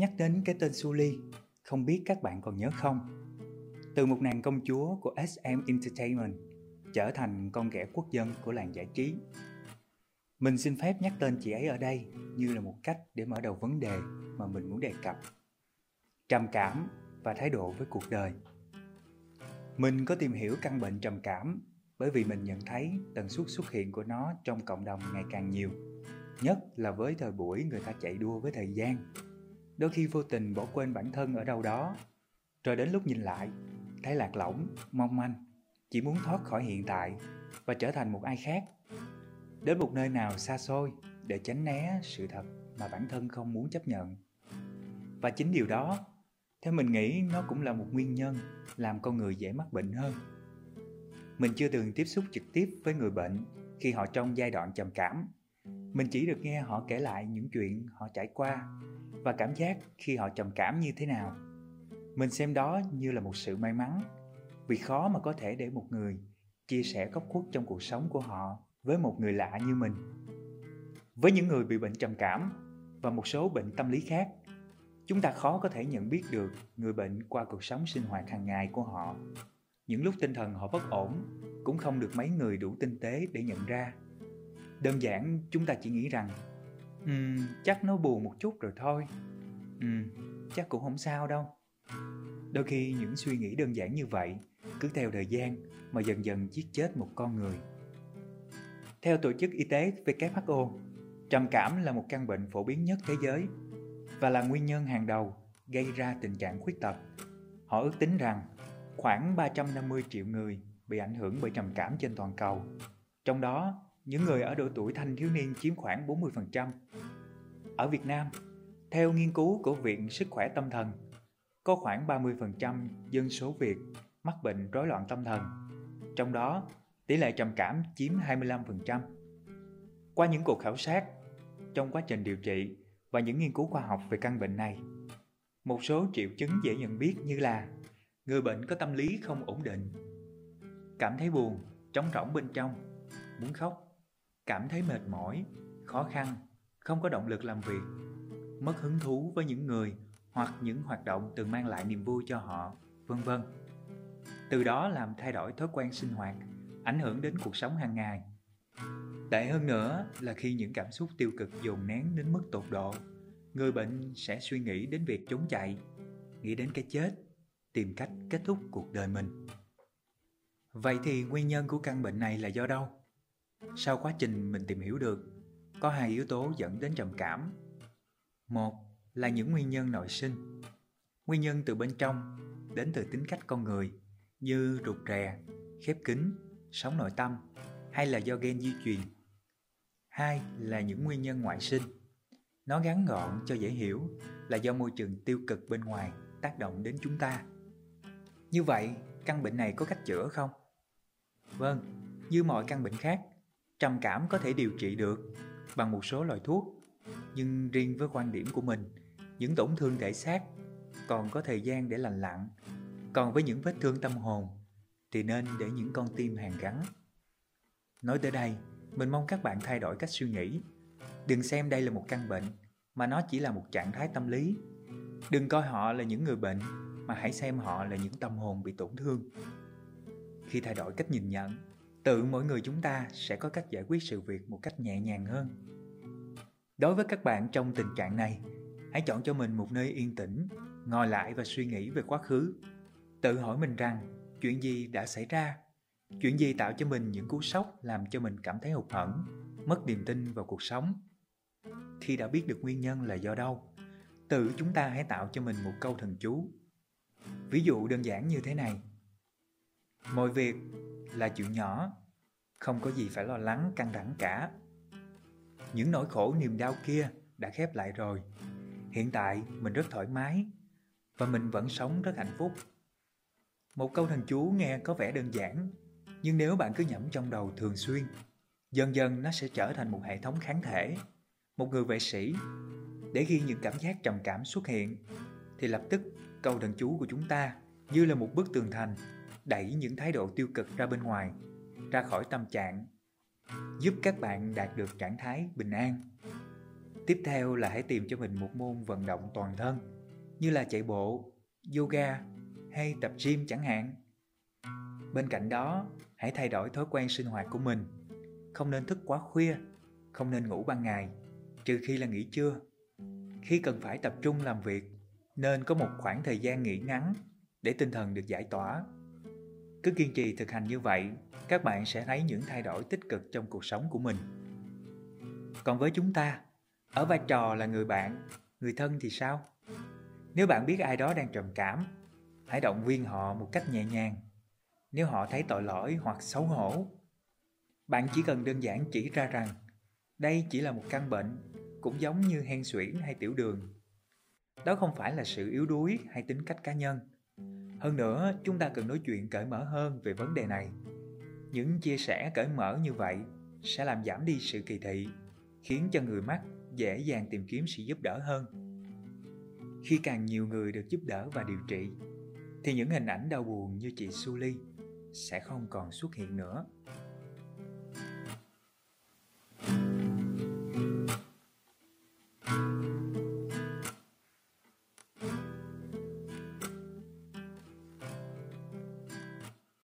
nhắc đến cái tên Suli, không biết các bạn còn nhớ không? Từ một nàng công chúa của SM Entertainment trở thành con ghẻ quốc dân của làng giải trí. Mình xin phép nhắc tên chị ấy ở đây như là một cách để mở đầu vấn đề mà mình muốn đề cập. Trầm cảm và thái độ với cuộc đời. Mình có tìm hiểu căn bệnh trầm cảm bởi vì mình nhận thấy tần suất xuất hiện của nó trong cộng đồng ngày càng nhiều, nhất là với thời buổi người ta chạy đua với thời gian đôi khi vô tình bỏ quên bản thân ở đâu đó. Rồi đến lúc nhìn lại, thấy lạc lõng, mong manh, chỉ muốn thoát khỏi hiện tại và trở thành một ai khác. Đến một nơi nào xa xôi để tránh né sự thật mà bản thân không muốn chấp nhận. Và chính điều đó, theo mình nghĩ, nó cũng là một nguyên nhân làm con người dễ mắc bệnh hơn. Mình chưa từng tiếp xúc trực tiếp với người bệnh khi họ trong giai đoạn trầm cảm. Mình chỉ được nghe họ kể lại những chuyện họ trải qua và cảm giác khi họ trầm cảm như thế nào. Mình xem đó như là một sự may mắn, vì khó mà có thể để một người chia sẻ góc khuất trong cuộc sống của họ với một người lạ như mình. Với những người bị bệnh trầm cảm và một số bệnh tâm lý khác, chúng ta khó có thể nhận biết được người bệnh qua cuộc sống sinh hoạt hàng ngày của họ. Những lúc tinh thần họ bất ổn, cũng không được mấy người đủ tinh tế để nhận ra. Đơn giản, chúng ta chỉ nghĩ rằng ừ, chắc nó buồn một chút rồi thôi. Ừ, chắc cũng không sao đâu. Đôi khi những suy nghĩ đơn giản như vậy cứ theo thời gian mà dần dần giết chết một con người. Theo tổ chức y tế who trầm cảm là một căn bệnh phổ biến nhất thế giới và là nguyên nhân hàng đầu gây ra tình trạng khuyết tật. Họ ước tính rằng khoảng 350 triệu người bị ảnh hưởng bởi trầm cảm trên toàn cầu. Trong đó những người ở độ tuổi thanh thiếu niên chiếm khoảng 40%. Ở Việt Nam, theo nghiên cứu của Viện Sức khỏe Tâm thần, có khoảng 30% dân số Việt mắc bệnh rối loạn tâm thần. Trong đó, tỷ lệ trầm cảm chiếm 25%. Qua những cuộc khảo sát, trong quá trình điều trị và những nghiên cứu khoa học về căn bệnh này, một số triệu chứng dễ nhận biết như là người bệnh có tâm lý không ổn định, cảm thấy buồn, trống rỗng bên trong, muốn khóc, cảm thấy mệt mỏi, khó khăn, không có động lực làm việc, mất hứng thú với những người hoặc những hoạt động từng mang lại niềm vui cho họ, vân vân. Từ đó làm thay đổi thói quen sinh hoạt, ảnh hưởng đến cuộc sống hàng ngày. Tệ hơn nữa là khi những cảm xúc tiêu cực dồn nén đến mức tột độ, người bệnh sẽ suy nghĩ đến việc trốn chạy, nghĩ đến cái chết, tìm cách kết thúc cuộc đời mình. Vậy thì nguyên nhân của căn bệnh này là do đâu? Sau quá trình mình tìm hiểu được, có hai yếu tố dẫn đến trầm cảm. Một là những nguyên nhân nội sinh. Nguyên nhân từ bên trong đến từ tính cách con người như rụt rè, khép kín, sống nội tâm hay là do gen di truyền. Hai là những nguyên nhân ngoại sinh. Nó ngắn gọn cho dễ hiểu là do môi trường tiêu cực bên ngoài tác động đến chúng ta. Như vậy, căn bệnh này có cách chữa không? Vâng, như mọi căn bệnh khác, Trầm cảm có thể điều trị được bằng một số loại thuốc, nhưng riêng với quan điểm của mình, những tổn thương thể xác còn có thời gian để lành lặn, còn với những vết thương tâm hồn thì nên để những con tim hàn gắn. Nói tới đây, mình mong các bạn thay đổi cách suy nghĩ. Đừng xem đây là một căn bệnh, mà nó chỉ là một trạng thái tâm lý. Đừng coi họ là những người bệnh, mà hãy xem họ là những tâm hồn bị tổn thương. Khi thay đổi cách nhìn nhận, tự mỗi người chúng ta sẽ có cách giải quyết sự việc một cách nhẹ nhàng hơn. Đối với các bạn trong tình trạng này, hãy chọn cho mình một nơi yên tĩnh, ngồi lại và suy nghĩ về quá khứ. Tự hỏi mình rằng, chuyện gì đã xảy ra? Chuyện gì tạo cho mình những cú sốc làm cho mình cảm thấy hụt hẫng, mất niềm tin vào cuộc sống? Khi đã biết được nguyên nhân là do đâu, tự chúng ta hãy tạo cho mình một câu thần chú. Ví dụ đơn giản như thế này mọi việc là chuyện nhỏ, không có gì phải lo lắng, căng thẳng cả. Những nỗi khổ, niềm đau kia đã khép lại rồi. Hiện tại, mình rất thoải mái và mình vẫn sống rất hạnh phúc. Một câu thần chú nghe có vẻ đơn giản, nhưng nếu bạn cứ nhẩm trong đầu thường xuyên, dần dần nó sẽ trở thành một hệ thống kháng thể, một người vệ sĩ. Để khi những cảm giác trầm cảm xuất hiện, thì lập tức câu thần chú của chúng ta như là một bức tường thành đẩy những thái độ tiêu cực ra bên ngoài, ra khỏi tâm trạng, giúp các bạn đạt được trạng thái bình an. Tiếp theo là hãy tìm cho mình một môn vận động toàn thân, như là chạy bộ, yoga hay tập gym chẳng hạn. Bên cạnh đó, hãy thay đổi thói quen sinh hoạt của mình. Không nên thức quá khuya, không nên ngủ ban ngày, trừ khi là nghỉ trưa. Khi cần phải tập trung làm việc, nên có một khoảng thời gian nghỉ ngắn để tinh thần được giải tỏa. Cứ kiên trì thực hành như vậy, các bạn sẽ thấy những thay đổi tích cực trong cuộc sống của mình. Còn với chúng ta, ở vai trò là người bạn, người thân thì sao? Nếu bạn biết ai đó đang trầm cảm, hãy động viên họ một cách nhẹ nhàng. Nếu họ thấy tội lỗi hoặc xấu hổ, bạn chỉ cần đơn giản chỉ ra rằng đây chỉ là một căn bệnh, cũng giống như hen suyễn hay tiểu đường. Đó không phải là sự yếu đuối hay tính cách cá nhân. Hơn nữa, chúng ta cần nói chuyện cởi mở hơn về vấn đề này. Những chia sẻ cởi mở như vậy sẽ làm giảm đi sự kỳ thị, khiến cho người mắc dễ dàng tìm kiếm sự giúp đỡ hơn. Khi càng nhiều người được giúp đỡ và điều trị, thì những hình ảnh đau buồn như chị Suli sẽ không còn xuất hiện nữa.